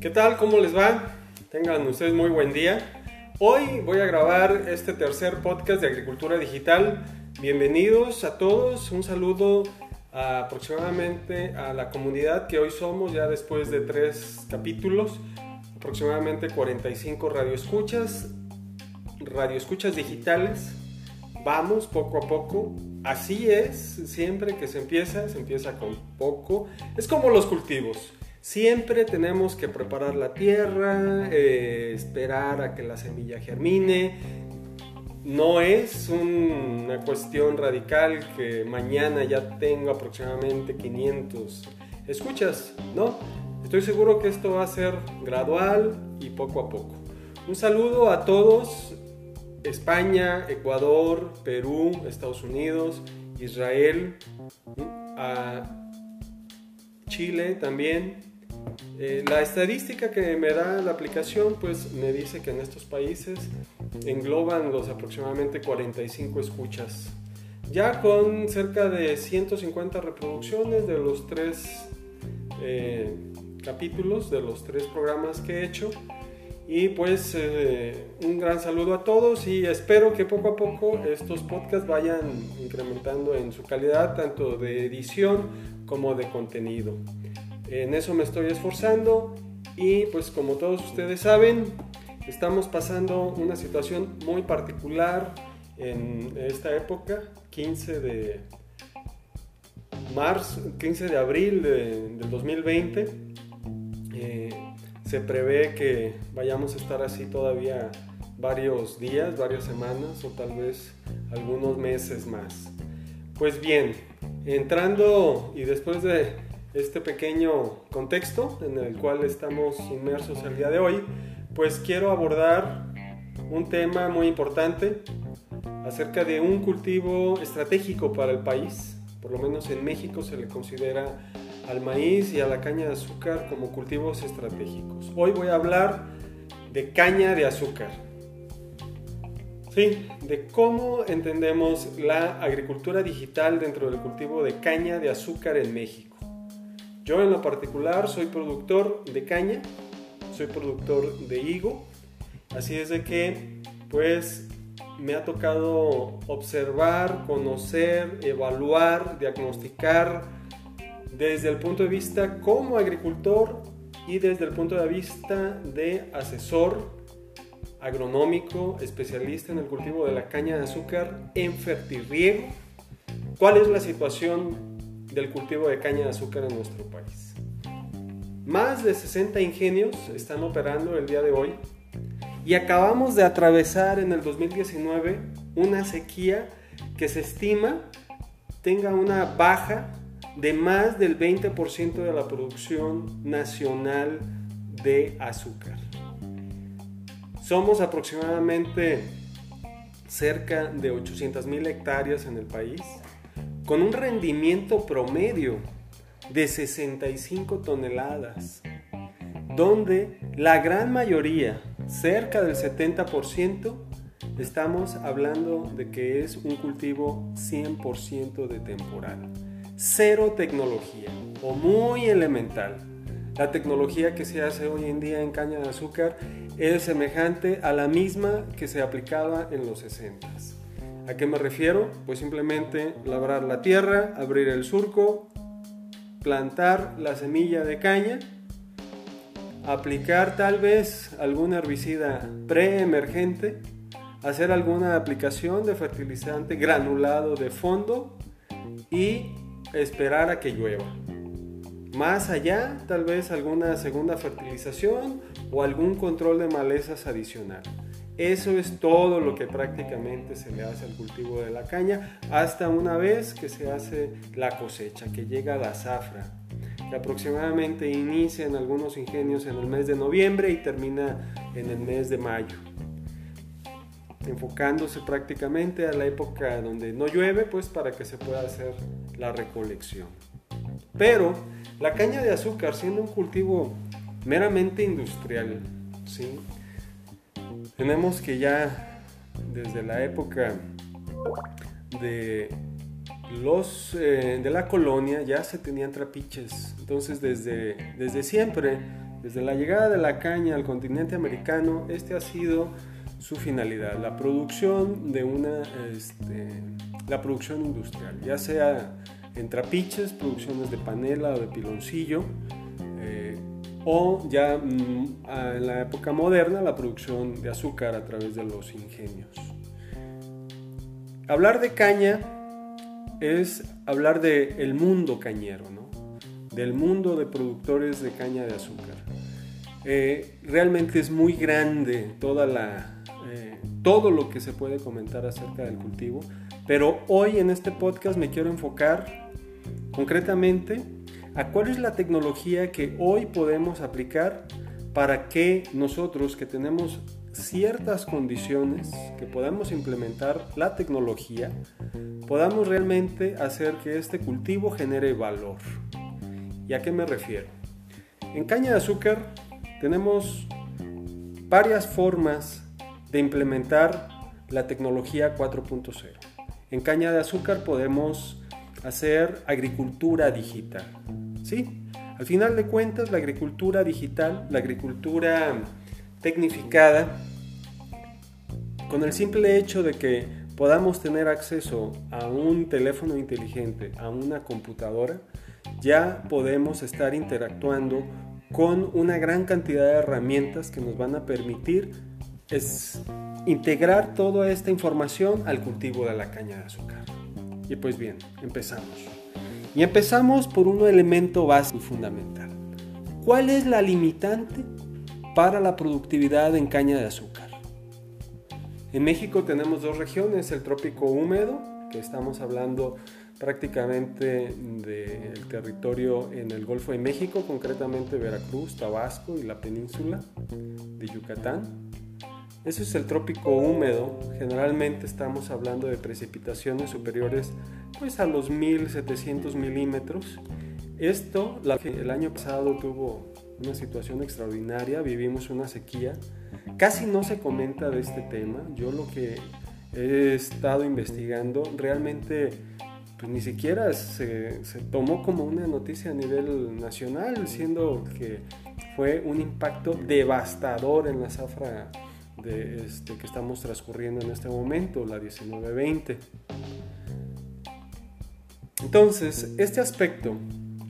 ¿Qué tal? ¿Cómo les va? Tengan ustedes muy buen día. Hoy voy a grabar este tercer podcast de Agricultura Digital. Bienvenidos a todos. Un saludo aproximadamente a la comunidad que hoy somos ya después de tres capítulos, aproximadamente 45 radioescuchas, radioescuchas digitales. Vamos poco a poco. Así es, siempre que se empieza, se empieza con poco. Es como los cultivos Siempre tenemos que preparar la tierra, eh, esperar a que la semilla germine. No es una cuestión radical que mañana ya tengo aproximadamente 500 escuchas, ¿no? Estoy seguro que esto va a ser gradual y poco a poco. Un saludo a todos, España, Ecuador, Perú, Estados Unidos, Israel, a Chile también, eh, la estadística que me da la aplicación pues me dice que en estos países engloban los aproximadamente 45 escuchas, ya con cerca de 150 reproducciones de los tres eh, capítulos, de los tres programas que he hecho. Y pues eh, un gran saludo a todos y espero que poco a poco estos podcasts vayan incrementando en su calidad, tanto de edición como de contenido. En eso me estoy esforzando y pues como todos ustedes saben, estamos pasando una situación muy particular en esta época, 15 de marzo, 15 de abril del 2020. Eh, se prevé que vayamos a estar así todavía varios días, varias semanas o tal vez algunos meses más. Pues bien, entrando y después de este pequeño contexto en el cual estamos inmersos el día de hoy, pues quiero abordar un tema muy importante acerca de un cultivo estratégico para el país. Por lo menos en México se le considera al maíz y a la caña de azúcar como cultivos estratégicos. Hoy voy a hablar de caña de azúcar. Sí, de cómo entendemos la agricultura digital dentro del cultivo de caña de azúcar en México. Yo en lo particular soy productor de caña, soy productor de higo, así es de que pues me ha tocado observar, conocer, evaluar, diagnosticar desde el punto de vista como agricultor y desde el punto de vista de asesor agronómico, especialista en el cultivo de la caña de azúcar en fertirriego, cuál es la situación del cultivo de caña de azúcar en nuestro país. Más de 60 ingenios están operando el día de hoy y acabamos de atravesar en el 2019 una sequía que se estima tenga una baja de más del 20% de la producción nacional de azúcar. Somos aproximadamente cerca de 800 mil hectáreas en el país con un rendimiento promedio de 65 toneladas, donde la gran mayoría, cerca del 70%, estamos hablando de que es un cultivo 100% de temporal. Cero tecnología o muy elemental. La tecnología que se hace hoy en día en caña de azúcar es semejante a la misma que se aplicaba en los 60s. ¿A qué me refiero? Pues simplemente labrar la tierra, abrir el surco, plantar la semilla de caña, aplicar tal vez algún herbicida preemergente, hacer alguna aplicación de fertilizante granulado de fondo y esperar a que llueva. Más allá, tal vez alguna segunda fertilización o algún control de malezas adicional. Eso es todo lo que prácticamente se le hace al cultivo de la caña hasta una vez que se hace la cosecha, que llega la zafra, que aproximadamente inicia en algunos ingenios en el mes de noviembre y termina en el mes de mayo, enfocándose prácticamente a la época donde no llueve, pues para que se pueda hacer la recolección. Pero la caña de azúcar, siendo un cultivo meramente industrial, ¿sí? Tenemos que ya desde la época de los eh, de la colonia ya se tenían trapiches. Entonces desde, desde siempre Desde la llegada de la caña al continente americano, este ha sido su finalidad, la producción de una, este, la producción industrial, ya sea en trapiches, producciones de panela o de piloncillo, o ya mm, en la época moderna la producción de azúcar a través de los ingenios. Hablar de caña es hablar del mundo cañero, ¿no? del mundo de productores de caña de azúcar. Eh, realmente es muy grande toda la, eh, todo lo que se puede comentar acerca del cultivo, pero hoy en este podcast me quiero enfocar concretamente a cuál es la tecnología que hoy podemos aplicar para que nosotros que tenemos ciertas condiciones, que podamos implementar la tecnología, podamos realmente hacer que este cultivo genere valor. ¿Y a qué me refiero? En caña de azúcar tenemos varias formas de implementar la tecnología 4.0. En caña de azúcar podemos hacer agricultura digital. ¿Sí? Al final de cuentas, la agricultura digital, la agricultura tecnificada, con el simple hecho de que podamos tener acceso a un teléfono inteligente, a una computadora, ya podemos estar interactuando con una gran cantidad de herramientas que nos van a permitir integrar toda esta información al cultivo de la caña de azúcar. Y pues bien, empezamos. Y empezamos por un elemento básico y fundamental. ¿Cuál es la limitante para la productividad en caña de azúcar? En México tenemos dos regiones, el trópico húmedo, que estamos hablando prácticamente del territorio en el Golfo de México, concretamente Veracruz, Tabasco y la península de Yucatán. Eso es el trópico húmedo. Generalmente estamos hablando de precipitaciones superiores pues, a los 1700 milímetros. Esto, el año pasado tuvo una situación extraordinaria, vivimos una sequía. Casi no se comenta de este tema. Yo lo que he estado investigando realmente pues ni siquiera se, se, tomó como una noticia a nivel nacional, siendo que fue un impacto devastador en la zafra de este, que estamos transcurriendo en este momento, la 1920. Entonces, este aspecto,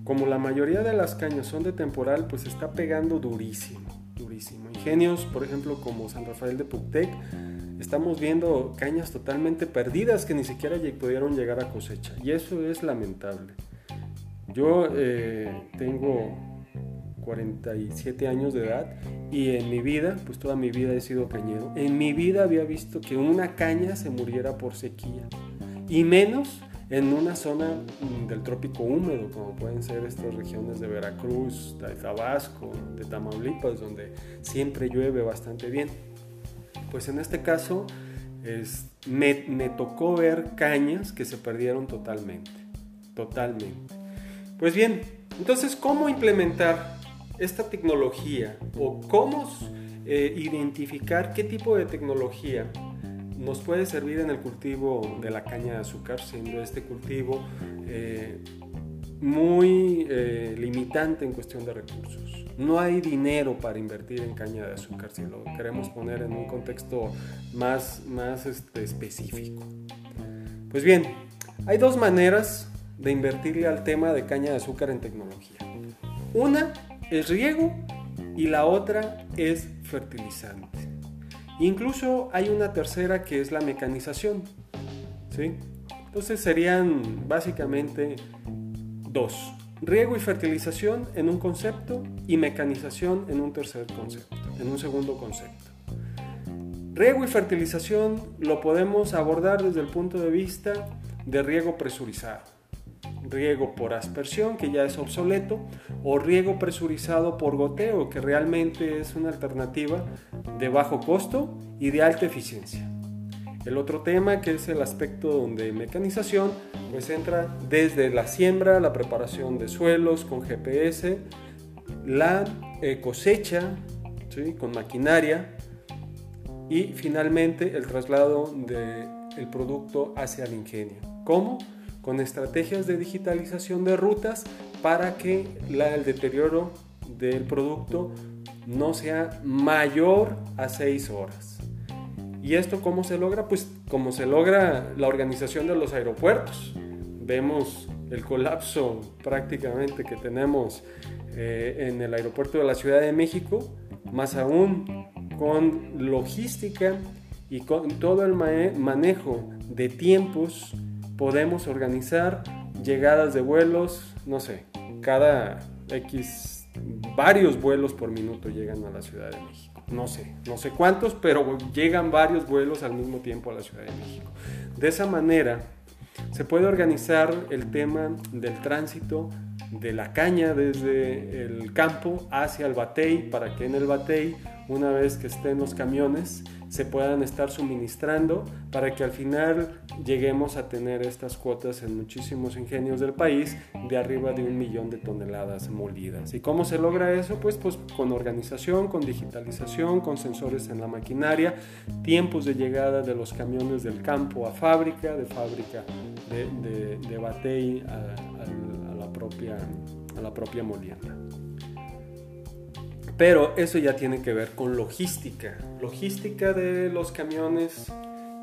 como la mayoría de las cañas son de temporal, pues está pegando durísimo, durísimo. Ingenios, por ejemplo, como San Rafael de Puctec, estamos viendo cañas totalmente perdidas que ni siquiera pudieron llegar a cosecha. Y eso es lamentable. Yo eh, tengo 47 años de edad y en mi vida, pues toda mi vida he sido cañero. En mi vida había visto que una caña se muriera por sequía y menos en una zona mm, del trópico húmedo, como pueden ser estas regiones de Veracruz, de Tabasco, de Tamaulipas, donde siempre llueve bastante bien. Pues en este caso es, me, me tocó ver cañas que se perdieron totalmente, totalmente. Pues bien, entonces, ¿cómo implementar esta tecnología o cómo eh, identificar qué tipo de tecnología nos puede servir en el cultivo de la caña de azúcar, siendo este cultivo eh, muy eh, limitante en cuestión de recursos. No hay dinero para invertir en caña de azúcar si lo queremos poner en un contexto más, más este, específico. Pues bien, hay dos maneras de invertirle al tema de caña de azúcar en tecnología. Una es riego y la otra es fertilizante. Incluso hay una tercera que es la mecanización. ¿sí? Entonces serían básicamente dos. Riego y fertilización en un concepto y mecanización en un tercer concepto, en un segundo concepto. Riego y fertilización lo podemos abordar desde el punto de vista de riego presurizado riego por aspersión, que ya es obsoleto, o riego presurizado por goteo, que realmente es una alternativa de bajo costo y de alta eficiencia. El otro tema, que es el aspecto de mecanización, pues entra desde la siembra, la preparación de suelos con GPS, la eh, cosecha con maquinaria y finalmente el traslado del producto hacia el ingenio. ¿Cómo? Con estrategias de digitalización de rutas para que el deterioro del producto no sea mayor a 6 horas. ¿Y esto cómo se logra? Pues como se logra la organización de los aeropuertos. Vemos el colapso prácticamente que tenemos eh, en el aeropuerto de la Ciudad de México, más aún con logística y con todo el manejo de tiempos, podemos organizar llegadas de vuelos, no sé, cada X, varios vuelos por minuto llegan a la Ciudad de México. No sé, no sé cuántos, pero llegan varios vuelos al mismo tiempo a la Ciudad de México. De esa manera se puede organizar el tema del tránsito de la caña desde el campo hacia el batey para que en el batey, una vez que estén los camiones, se puedan estar suministrando para que al final lleguemos a tener estas cuotas en muchísimos ingenios del país de arriba de un millón de toneladas molidas. ¿Y cómo se logra eso? Pues, pues con organización, con digitalización, con sensores en la maquinaria, tiempos de llegada de los camiones del campo a fábrica, de fábrica de, de, batey a, la propia, a propia molienda. Pero eso ya tiene que ver con logística, logística de los camiones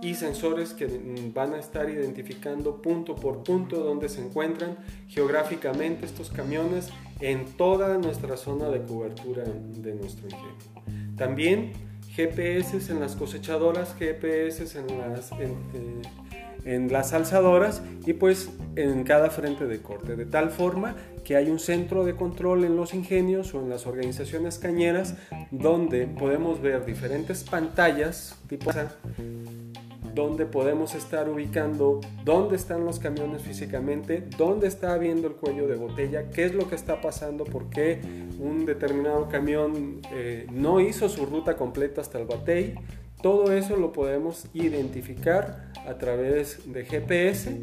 y sensores que van a estar identificando punto por punto donde se encuentran geográficamente estos camiones en toda nuestra zona de cobertura de nuestro ingenio. También GPS en las cosechadoras, GPS en las, eh, en las alzadoras y pues en cada frente de corte, de tal forma que hay un centro de control en los ingenios o en las organizaciones cañeras donde podemos ver diferentes pantallas tipo donde podemos estar ubicando dónde están los camiones físicamente, dónde está habiendo el cuello de botella, qué es lo que está pasando, por qué un determinado camión eh, no hizo su ruta completa hasta el batey. Todo eso lo podemos identificar a través de GPS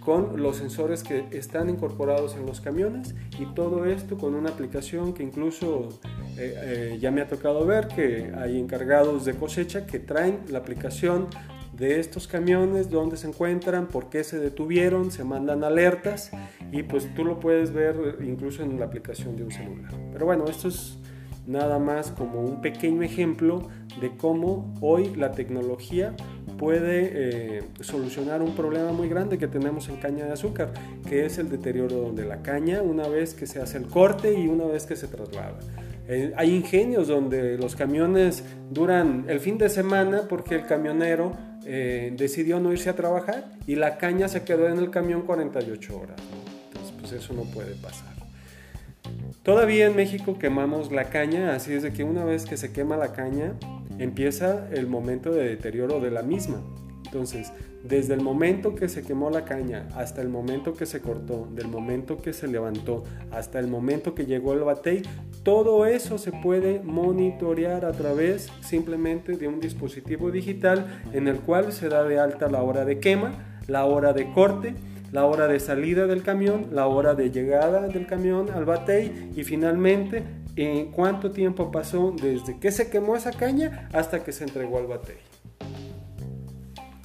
con los sensores que están incorporados en los camiones y todo esto con una aplicación que incluso eh, eh, ya me ha tocado ver que hay encargados de cosecha que traen la aplicación de estos camiones, dónde se encuentran, por qué se detuvieron, se mandan alertas y pues tú lo puedes ver incluso en la aplicación de un celular. Pero bueno, esto es nada más como un pequeño ejemplo de cómo hoy la tecnología puede eh, solucionar un problema muy grande que tenemos en caña de azúcar, que es el deterioro de la caña una vez que se hace el corte y una vez que se traslada. Eh, hay ingenios donde los camiones duran el fin de semana porque el camionero eh, decidió no irse a trabajar y la caña se quedó en el camión 48 horas. Entonces, pues eso no puede pasar. Todavía en México quemamos la caña, así es de que una vez que se quema la caña, empieza el momento de deterioro de la misma. Entonces, desde el momento que se quemó la caña hasta el momento que se cortó, del momento que se levantó hasta el momento que llegó el batey, todo eso se puede monitorear a través simplemente de un dispositivo digital en el cual se da de alta la hora de quema, la hora de corte, la hora de salida del camión, la hora de llegada del camión al batey y finalmente en cuánto tiempo pasó desde que se quemó esa caña hasta que se entregó al batey.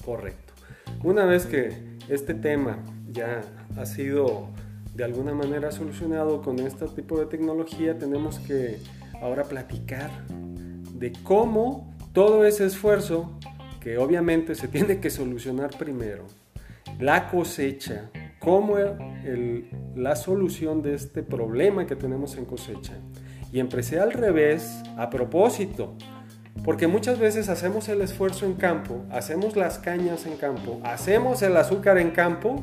Correcto. Una vez que este tema ya ha sido de alguna manera solucionado con este tipo de tecnología, tenemos que ahora platicar de cómo todo ese esfuerzo, que obviamente se tiene que solucionar primero, la cosecha, como la solución de este problema que tenemos en cosecha. Y empecé al revés a propósito, porque muchas veces hacemos el esfuerzo en campo, hacemos las cañas en campo, hacemos el azúcar en campo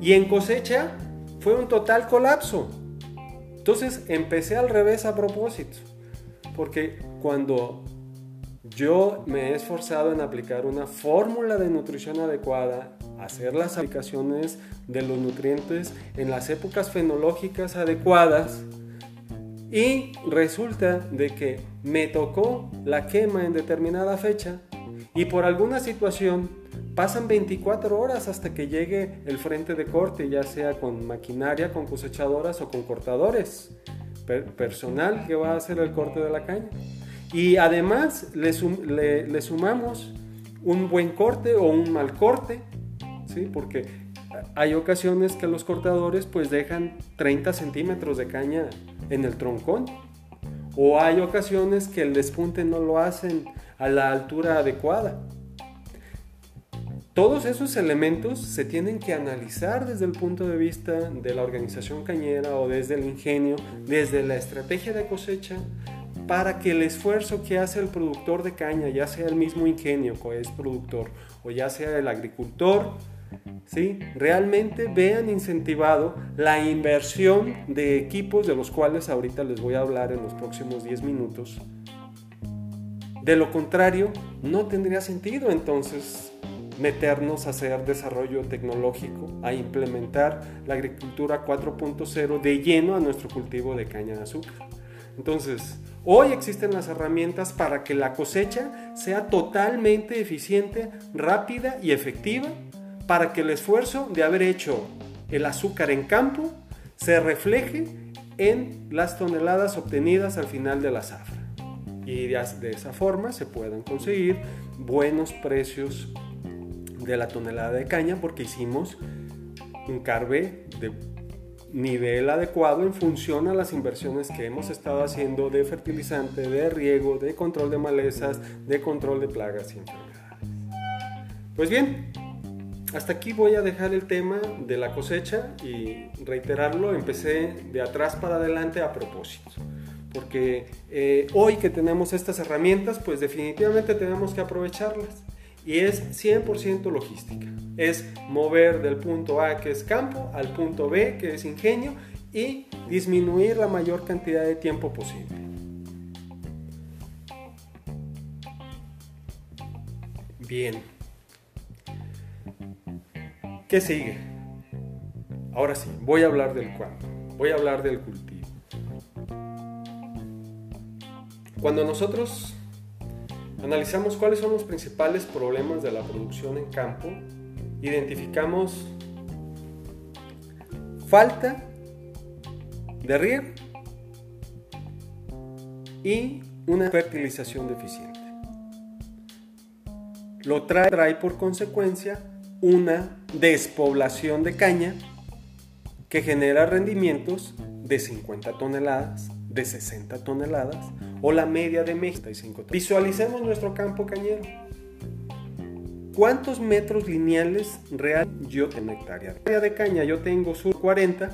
y en cosecha fue un total colapso. Entonces empecé al revés a propósito, porque cuando yo me he esforzado en aplicar una fórmula de nutrición adecuada, hacer las aplicaciones de los nutrientes en las épocas fenológicas adecuadas y resulta de que me tocó la quema en determinada fecha y por alguna situación pasan 24 horas hasta que llegue el frente de corte, ya sea con maquinaria, con cosechadoras o con cortadores, personal que va a hacer el corte de la caña. Y además le, sumamos un buen corte o un mal corte, ¿sí? porque hay ocasiones que los cortadores pues dejan 30 centímetros de caña en el troncón O hay ocasiones que el despunte no lo hacen a la altura adecuada. Todos esos elementos se tienen que analizar desde el punto de vista de la organización cañera o desde el ingenio, desde la estrategia de cosecha, para que el esfuerzo que hace el productor de caña, ya sea el mismo ingenio que es productor o ya sea el agricultor, ¿sí? realmente vean incentivado la inversión de equipos de los cuales ahorita les voy a hablar en los próximos 10 minutos. De lo contrario, no tendría sentido entonces meternos a hacer desarrollo tecnológico, a implementar la agricultura 4.0 de lleno a nuestro cultivo de caña de azúcar. Entonces, hoy existen las herramientas para que la cosecha sea totalmente eficiente, rápida y efectiva, para que el esfuerzo de haber hecho el azúcar en campo se refleje en las toneladas obtenidas al final de la zafra. Y de esa forma se puedan conseguir buenos precios de la tonelada de caña porque hicimos un carbe de nivel adecuado en función a las inversiones que hemos estado haciendo de fertilizante, de riego, de control de malezas, de control de plagas y enfermedades. Pues bien, hasta aquí voy a dejar el tema de la cosecha y reiterarlo, empecé de atrás para adelante a propósito. Porque eh, hoy que tenemos estas herramientas, pues definitivamente tenemos que aprovecharlas y es 100% logística. Es mover del punto A, que es campo, al punto B, que es ingenio, y disminuir la mayor cantidad de tiempo posible. Bien. ¿Qué sigue? Ahora sí, voy a hablar del cuándo. Voy a hablar del cultivo. Cuando nosotros Analizamos cuáles son los principales problemas de la producción en campo. Identificamos falta de riego y una fertilización deficiente. Lo trae, trae por consecuencia una despoblación de caña que genera rendimientos de 50 toneladas, de 60 toneladas o la media de México. Visualicemos nuestro campo cañero. ¿Cuántos metros lineales real yo tengo hectárea? Área de caña yo tengo sur 40,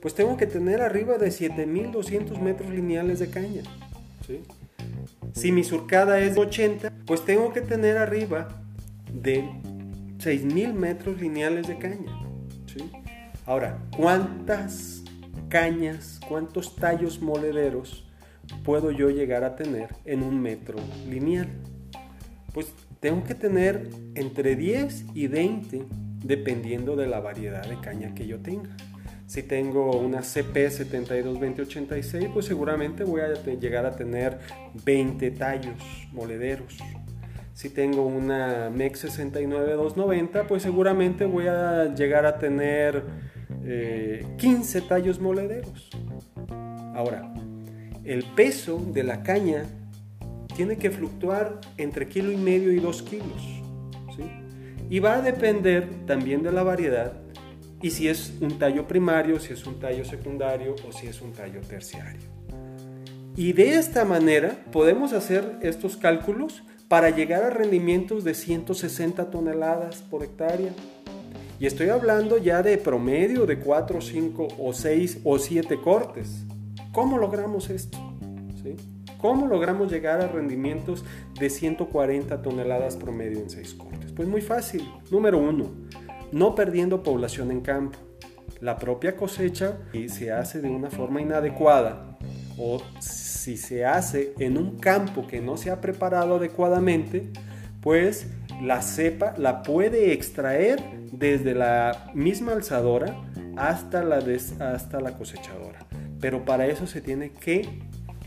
pues tengo que tener arriba de 7200 metros lineales de caña. Si mi surcada es 80, pues tengo que tener arriba de 6000 metros lineales de caña. Ahora, ¿cuántas cañas, cuántos tallos molederos puedo yo llegar a tener en un metro lineal? Pues tengo que tener entre 10 y 20 dependiendo de la variedad de caña que yo tenga. Si tengo una CP 722086, pues seguramente voy a llegar a tener 20 tallos molederos. Si tengo una MEX 69290, pues seguramente voy a llegar a tener 15 eh, tallos molederos. Ahora, el peso de la caña tiene que fluctuar entre kilo y medio y dos kilos. Y va a depender también de la variedad y si es un tallo primario, si es un tallo secundario o si es un tallo terciario. Y de esta manera podemos hacer estos cálculos para llegar a rendimientos de 160 toneladas por hectárea. Y estoy hablando ya de promedio de 4, 5 o 6 o 7 cortes. ¿Cómo logramos esto? ¿Cómo logramos llegar a rendimientos de 140 toneladas promedio en 6 cortes? Pues muy fácil. Número 1, no perdiendo población en campo. La propia cosecha, se hace de una forma inadecuada o si se hace en un campo que no se ha preparado adecuadamente, pues la cepa la puede extraer desde la misma alzadora hasta la, hasta la cosechadora. Pero para eso se tiene que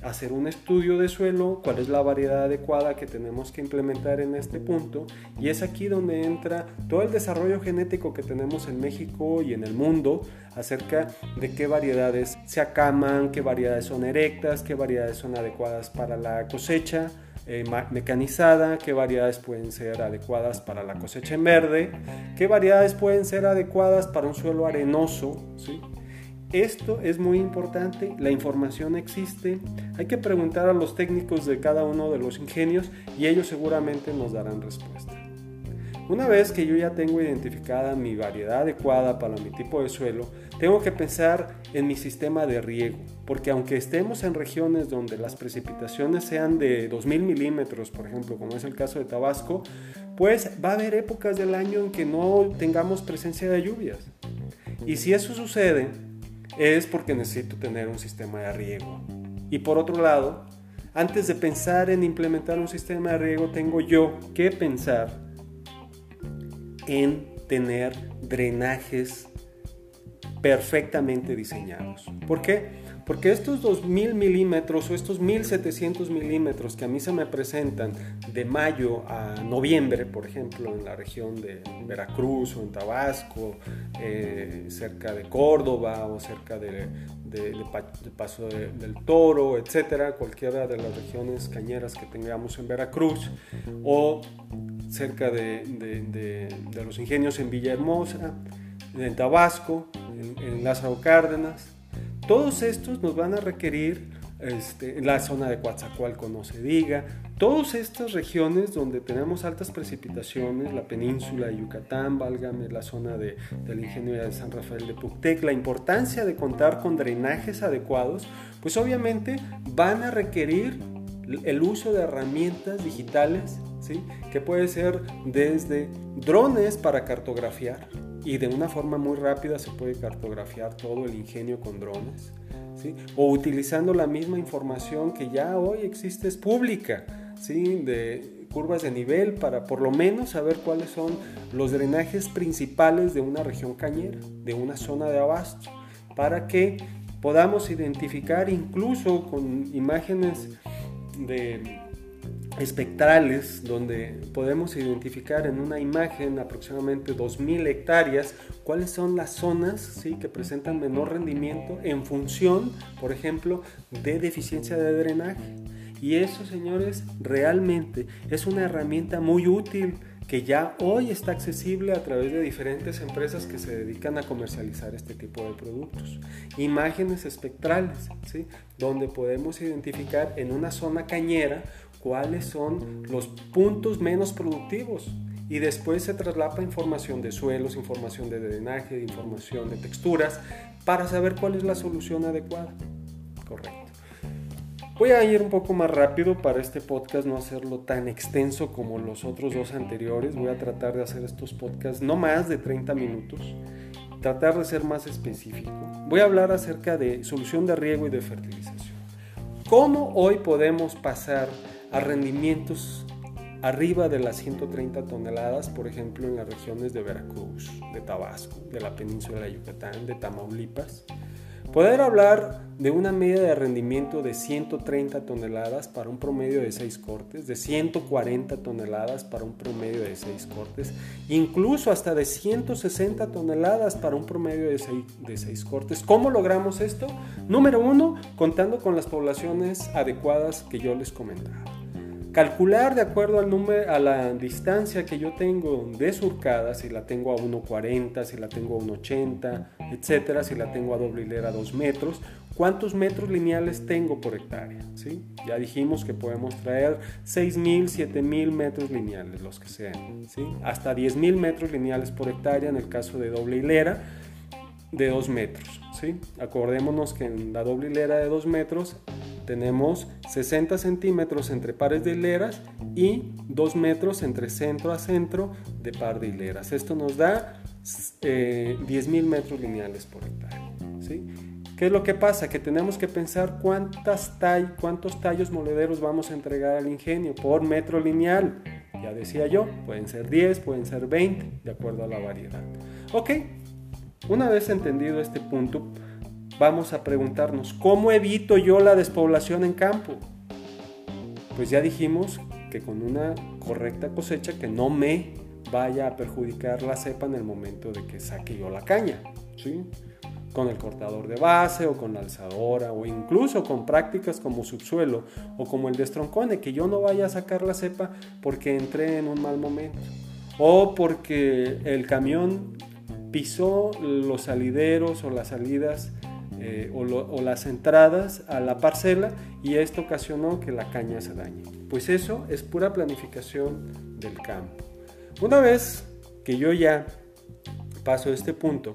hacer un estudio de suelo, cuál es la variedad adecuada que tenemos que implementar en este punto. Y es aquí donde entra todo el desarrollo genético que tenemos en México y en el mundo acerca de qué variedades se acaman, qué variedades son erectas, qué variedades son adecuadas para la cosecha. Eh, mecanizada, qué variedades pueden ser adecuadas para la cosecha en verde, qué variedades pueden ser adecuadas para un suelo arenoso, ¿sí? Esto es muy importante, la información existe, hay que preguntar a los técnicos de cada uno de los ingenios y ellos seguramente nos darán respuesta. Una vez que yo ya tengo identificada mi variedad adecuada para mi tipo de suelo, tengo que pensar en mi sistema de riego, porque aunque estemos en regiones donde las precipitaciones sean de 2000 milímetros, por ejemplo, como es el caso de Tabasco, pues va a haber épocas del año en que no tengamos presencia de lluvias. Y si eso sucede, es porque necesito tener un sistema de riego. Y por otro lado, antes de pensar en implementar un sistema de riego, tengo yo que pensar en tener drenajes perfectamente diseñados. ¿Por qué? Porque estos 2000 milímetros o estos 1700 milímetros que a mí se me presentan de mayo a noviembre, por ejemplo, en la región de Veracruz o en Tabasco, eh, cerca de Córdoba o cerca de, Paso del Toro, etcétera, cualquiera de las regiones cañeras que tengamos en Veracruz, o cerca de, los ingenios en Villahermosa, en Tabasco, en, Lázaro Cárdenas. Todos estos nos van a requerir este, la zona de Coatzacoalco no se diga, todas estas regiones donde tenemos altas precipitaciones, la península de Yucatán, válgame la zona de, del ingenio de San Rafael de Puctec, la importancia de contar con drenajes adecuados, pues obviamente van a requerir el uso de herramientas digitales que puede ser desde drones para cartografiar y de una forma muy rápida se puede cartografiar todo el ingenio con drones, o utilizando la misma información que ya hoy existe, es pública, ¿sí? de curvas de nivel para por lo menos saber cuáles son los drenajes principales de una región cañera, de una zona de abasto, para que podamos identificar incluso con imágenes de espectrales donde podemos identificar en una imagen aproximadamente 2.000 hectáreas cuáles son las zonas ¿sí? que presentan menor rendimiento en función, por ejemplo, de deficiencia de drenaje. Y eso, señores, realmente es una herramienta muy útil que ya hoy está accesible a través de diferentes empresas que se dedican a comercializar este tipo de productos. Imágenes espectrales, ¿sí? donde podemos identificar en una zona cañera cuáles son los puntos menos productivos y después se traslapa información de suelos, información de drenaje, información de texturas para saber cuál es la solución adecuada. Correcto. Voy a ir un poco más rápido para este podcast, no hacerlo tan extenso como los otros dos anteriores. Voy a tratar de hacer estos podcasts no más de 30 minutos, tratar de ser más específico. Voy a hablar acerca de solución de riego y de fertilización. ¿Cómo hoy podemos pasar a arriba de las 130 toneladas, por ejemplo, en las regiones de Veracruz, de Tabasco, de la península de Yucatán, de Tamaulipas. Poder hablar de una media de rendimiento de 130 toneladas para un promedio de 6 cortes, de 140 toneladas para un promedio de 6 cortes, incluso hasta de 160 toneladas para un promedio de 6, de 6 cortes. ¿Cómo logramos esto? Número uno, contando con las poblaciones adecuadas que yo les comentaba. Calcular de acuerdo al número, a la distancia que yo tengo de surcada, si la tengo a 1,40, si la tengo a 1,80, etcétera, si la tengo a doble hilera a 2 metros, cuántos metros lineales tengo por hectárea. ¿sí? Ya dijimos que podemos traer 6.000, 7.000 metros lineales, los que sean, ¿sí? hasta 10.000 metros lineales por hectárea en el caso de doble hilera de 2 metros. ¿sí? Acordémonos que en la doble hilera de 2 metros tenemos 60 centímetros entre pares de hileras y 2 metros entre centro a centro de par de hileras. Esto nos da eh, 10.000 metros lineales por hectárea. ¿sí? ¿Qué es lo que pasa? Que tenemos que pensar cuántas cuántos tallos molederos vamos a entregar al ingenio por metro lineal. Ya decía yo, pueden ser 10, pueden ser 20, de acuerdo a la variedad. Ok, una vez entendido este punto, vamos a preguntarnos, ¿cómo evito yo la despoblación en campo? Pues ya dijimos que con una correcta cosecha que no me vaya a perjudicar la cepa en el momento de que saque yo la caña, ¿sí? Con el cortador de base o con la alzadora o incluso con prácticas como subsuelo o como el destroncone, que yo no vaya a sacar la cepa porque entré en un mal momento o porque el camión pisó los salideros o las salidas eh, o, las entradas a la parcela y esto ocasionó que la caña se dañe. Pues eso es pura planificación del campo. Una vez que yo ya paso este punto,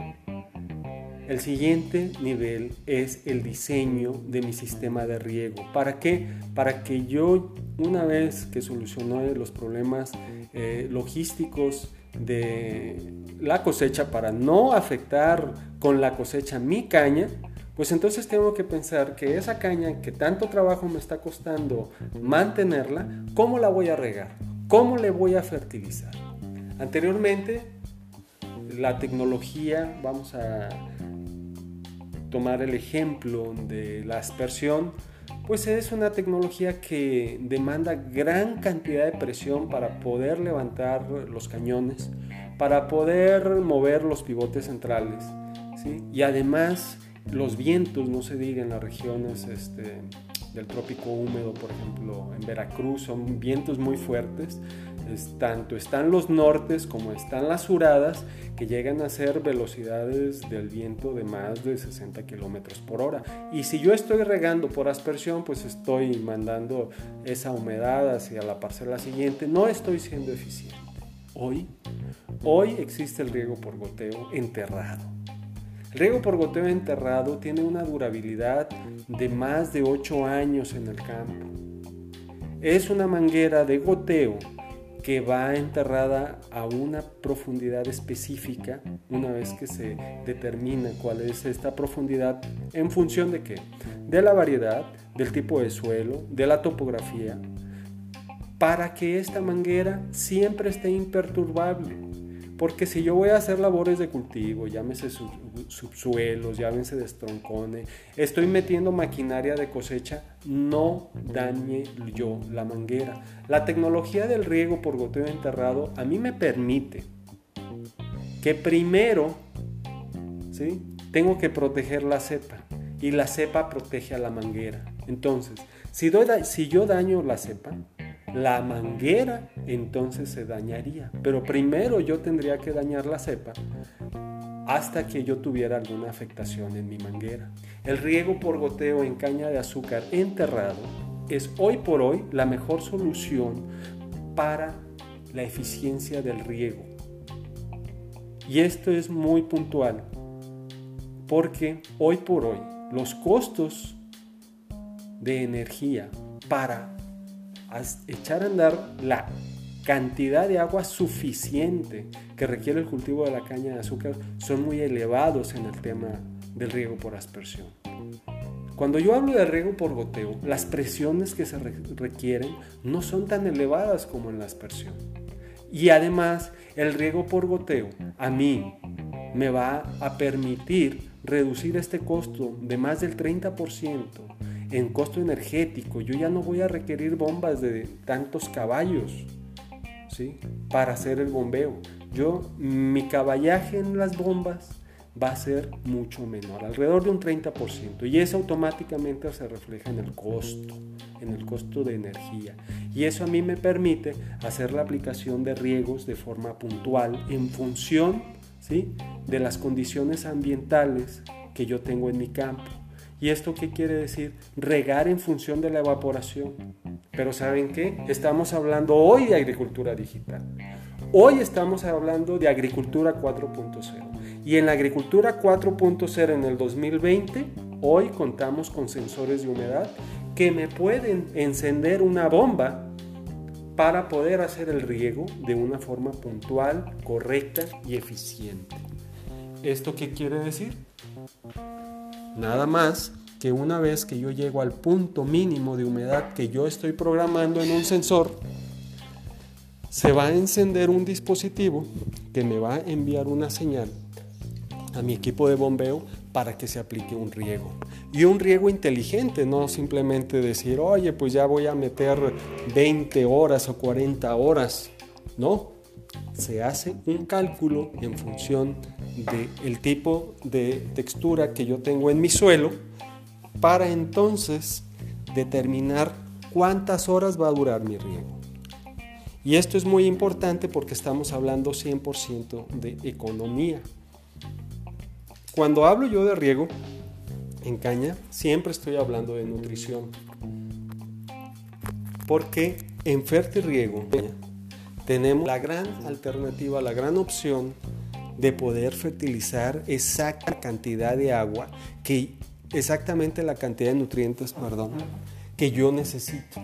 el siguiente nivel es el diseño de mi sistema de riego. ¿Para qué? Para que yo, una vez que solucioné los problemas eh, logísticos de la cosecha para no afectar con la cosecha mi caña, pues entonces tengo que pensar que esa caña que tanto trabajo me está costando mantenerla, ¿cómo la voy a regar? ¿Cómo le voy a fertilizar? Anteriormente, la tecnología, vamos a tomar el ejemplo de la aspersión, pues es una tecnología que demanda gran cantidad de presión para poder levantar los cañones, para poder mover los pivotes centrales. ¿sí? Y además los vientos, no se diga en las regiones este, del trópico húmedo, por ejemplo en Veracruz, son vientos muy fuertes tanto están los nortes como están las suradas que llegan a ser velocidades del viento de más de 60 kilómetros por hora. Y si yo estoy regando por aspersión, pues estoy mandando esa humedad hacia la parcela siguiente, no estoy siendo eficiente. Hoy, hoy existe el riego por goteo enterrado. Riego por goteo enterrado tiene una durabilidad de más de 8 años en el campo. Es una manguera de goteo que va enterrada a una profundidad específica una vez que se determina cuál es esta profundidad en función de qué? De la variedad, del tipo de suelo, de la topografía, para que esta manguera siempre esté imperturbable. Porque si yo voy a hacer labores de cultivo, llámese subsuelos, llámese destroncone, estoy metiendo maquinaria de cosecha, no dañe yo la manguera. La tecnología del riego por goteo enterrado a mí me permite que primero, ¿sí? Tengo que proteger la cepa y la cepa protege a la manguera. Entonces, si, si yo daño la cepa, la manguera entonces se dañaría. Pero primero yo tendría que dañar la cepa hasta que yo tuviera alguna afectación en mi manguera. El riego por goteo en caña de azúcar enterrado es hoy por hoy la mejor solución para la eficiencia del riego. Y esto es muy puntual porque hoy por hoy los costos de energía para echar a andar la cantidad de agua suficiente que requiere el cultivo de la caña de azúcar son muy elevados en el tema del riego por aspersión. Cuando yo hablo de riego por goteo, las presiones que se requieren no son tan elevadas como en la aspersión. Y además, el riego por goteo a mí me va a permitir reducir este costo de más del 30% en costo energético. Yo ya no voy a requerir bombas de tantos caballos ¿sí? para hacer el bombeo. Yo, mi caballaje en las bombas va a ser mucho menor, alrededor de un 30%. Y eso automáticamente se refleja en el costo, en el costo de energía. Y eso a mí me permite hacer la aplicación de riegos de forma puntual en función ¿sí? de las condiciones ambientales que yo tengo en mi campo. ¿Y esto qué quiere decir? Regar en función de la evaporación. Pero ¿saben qué? Estamos hablando hoy de agricultura digital. Hoy estamos hablando de agricultura 4.0. Y en la agricultura 4.0 en el 2020, hoy contamos con sensores de humedad que me pueden encender una bomba para poder hacer el riego de una forma puntual, correcta y eficiente. ¿Esto qué quiere decir? Nada más que una vez que yo llego al punto mínimo de humedad que yo estoy programando en un sensor, se va a encender un dispositivo que me va a enviar una señal a mi equipo de bombeo para que se aplique un riego. Y un riego inteligente, no simplemente decir, oye, pues ya voy a meter 20 horas o 40 horas. No, se hace un cálculo en función del tipo de textura que yo tengo en mi suelo para entonces determinar cuántas horas va a durar mi riego. Y esto es muy importante porque estamos hablando 100% de economía. Cuando hablo yo de riego, en caña, siempre estoy hablando de nutrición. Porque en Fertirriego tenemos la gran alternativa, la gran opción de poder fertilizar exacta cantidad de agua que exactamente la cantidad de nutrientes, perdón, que yo necesito.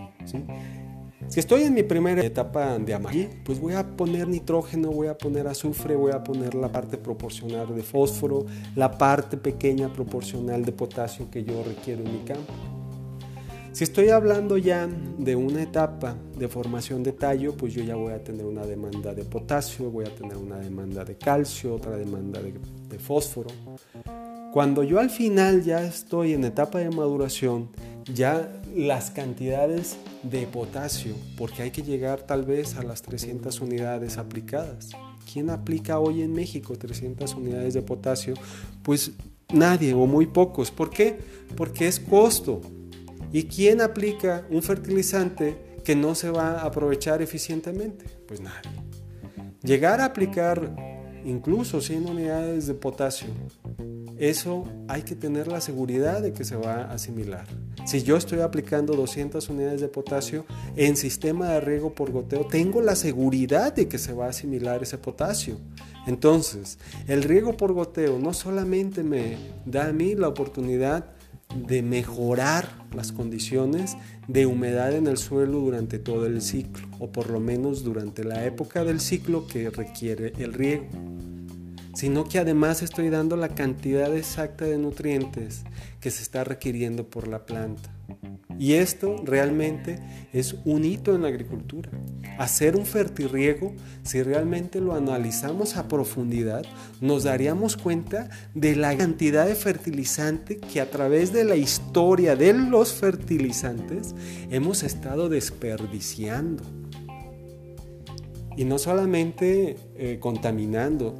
Si estoy en mi primera etapa de amarillo, pues voy a poner nitrógeno, voy a poner azufre, voy a poner la parte proporcional de fósforo, la parte pequeña proporcional de potasio que yo requiero en mi campo. Si estoy hablando ya de una etapa de formación de tallo, pues yo ya voy a tener una demanda de potasio, voy a tener una demanda de calcio, otra demanda de, fósforo. Cuando yo al final ya estoy en etapa de maduración, ya las cantidades de potasio, porque hay que llegar tal vez a las 300 unidades aplicadas. ¿Quién aplica hoy en México 300 unidades de potasio? Pues nadie o muy pocos. ¿Por qué? Porque es costo. ¿Y quién aplica un fertilizante que no se va a aprovechar eficientemente? Pues nadie. Llegar a aplicar incluso 100 unidades de potasio eso hay que tener la seguridad de que se va a asimilar. Si yo estoy aplicando 200 unidades de potasio en sistema de riego por goteo, tengo la seguridad de que se va a asimilar ese potasio. Entonces, el riego por goteo no solamente me da a mí la oportunidad de mejorar las condiciones de humedad en el suelo durante todo el ciclo, o por lo menos durante la época del ciclo que requiere el riego sino que además estoy dando la cantidad exacta de nutrientes que se está requiriendo por la planta. Y esto realmente es un hito en la agricultura. Hacer un fertirriego, si realmente lo analizamos a profundidad, nos daríamos cuenta de la cantidad de fertilizante que a través de la historia de los fertilizantes hemos estado desperdiciando. Y no solamente eh, contaminando,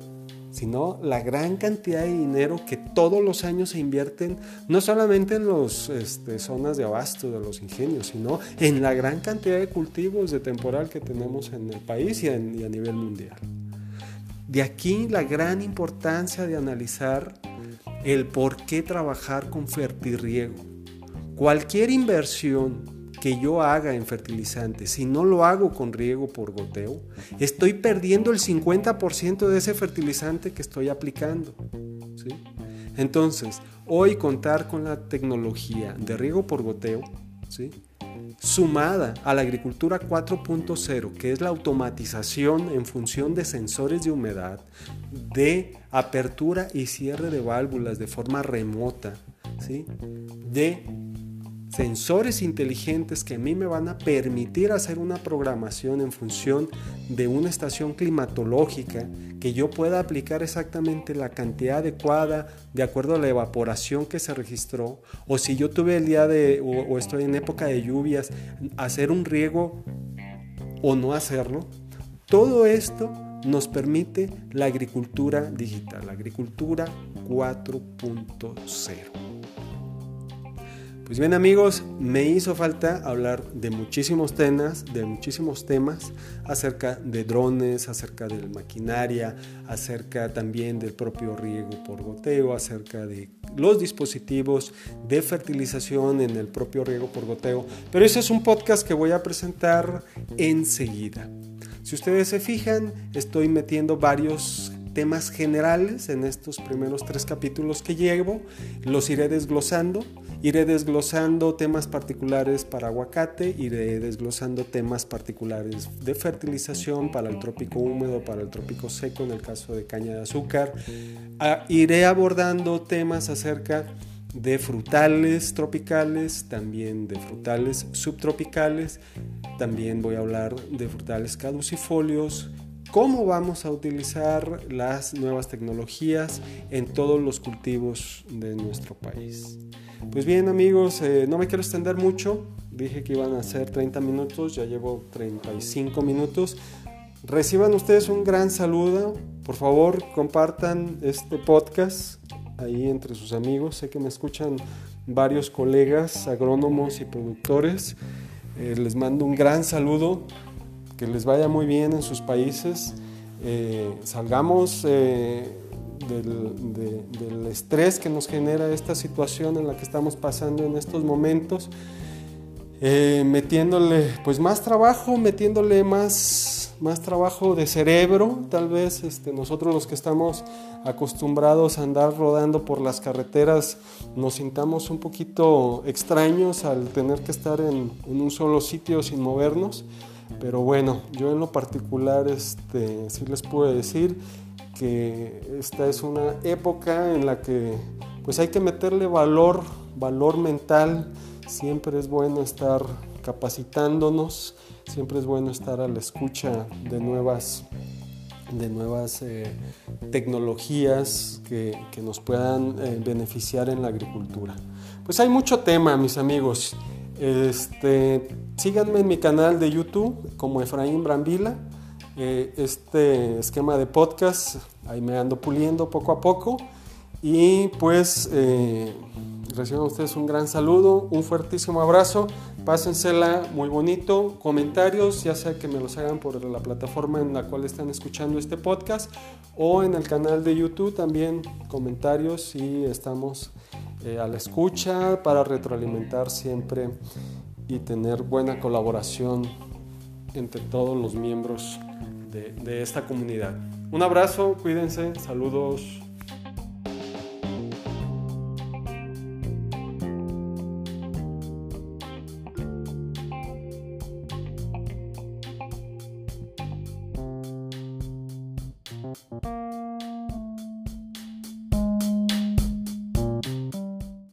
sino la gran cantidad de dinero que todos los años se invierten, no solamente en las este, zonas de abasto de los ingenios, sino en la gran cantidad de cultivos de temporal que tenemos en el país y, a nivel mundial. De aquí la gran importancia de analizar el por qué trabajar con fertirriego. Cualquier inversión que yo haga en fertilizante, si no lo hago con riego por goteo, estoy perdiendo el 50% de ese fertilizante que estoy aplicando. Entonces, hoy contar con la tecnología de riego por goteo, ¿sí? sumada a la agricultura 4.0, que es la automatización en función de sensores de humedad, de apertura y cierre de válvulas de forma remota, ¿sí? de sensores inteligentes que a mí me van a permitir hacer una programación en función de una estación climatológica que yo pueda aplicar exactamente la cantidad adecuada de acuerdo a la evaporación que se registró o si yo tuve el día de o, estoy en época de lluvias hacer un riego o no hacerlo todo esto nos permite la agricultura digital, la agricultura 4.0. Pues bien amigos, me hizo falta hablar de muchísimos temas, de muchísimos temas acerca de drones, acerca de la maquinaria, acerca también del propio riego por goteo, acerca de los dispositivos de fertilización en el propio riego por goteo. Pero ese es un podcast que voy a presentar enseguida. Si ustedes se fijan, estoy metiendo varios temas generales en estos primeros tres capítulos que llevo. Los iré desglosando Iré desglosando temas particulares para aguacate, iré desglosando temas particulares de fertilización para el trópico húmedo, para el trópico seco en el caso de caña de azúcar. Ah, iré abordando temas acerca de frutales tropicales, también de frutales subtropicales, también voy a hablar de frutales caducifolios, cómo vamos a utilizar las nuevas tecnologías en todos los cultivos de nuestro país. Pues bien amigos, eh, no me quiero extender mucho, dije que iban a ser 30 minutos, ya llevo 35 minutos. Reciban ustedes un gran saludo, por favor compartan este podcast ahí entre sus amigos, sé que me escuchan varios colegas agrónomos y productores, eh, les mando un gran saludo, que les vaya muy bien en sus países, eh, salgamos del, estrés que nos genera esta situación en la que estamos pasando en estos momentos, eh, metiéndole pues más trabajo, metiéndole más, más trabajo de cerebro, tal vez este, nosotros los que estamos acostumbrados a andar rodando por las carreteras nos sintamos un poquito extraños al tener que estar en, en un solo sitio sin movernos. Pero bueno, yo en lo particular este, sí les puedo decir que esta es una época en la que pues hay que meterle valor, valor mental. Siempre es bueno estar capacitándonos, siempre es bueno estar a la escucha de nuevas, de nuevas eh, tecnologías que, nos puedan eh, beneficiar en la agricultura. Pues hay mucho tema, mis amigos. Este, síganme en mi canal de YouTube como Efraín Brambila. Eh, este esquema de podcast ahí me ando puliendo poco a poco. Y pues eh, reciban ustedes un gran saludo, un fuertísimo abrazo. Pásensela muy bonito. Comentarios, ya sea que me los hagan por la plataforma en la cual están escuchando este podcast o en el canal de YouTube también comentarios y estamos eh, a la escucha para retroalimentar siempre y tener buena colaboración entre todos los miembros de, esta comunidad. Un abrazo, cuídense, saludos.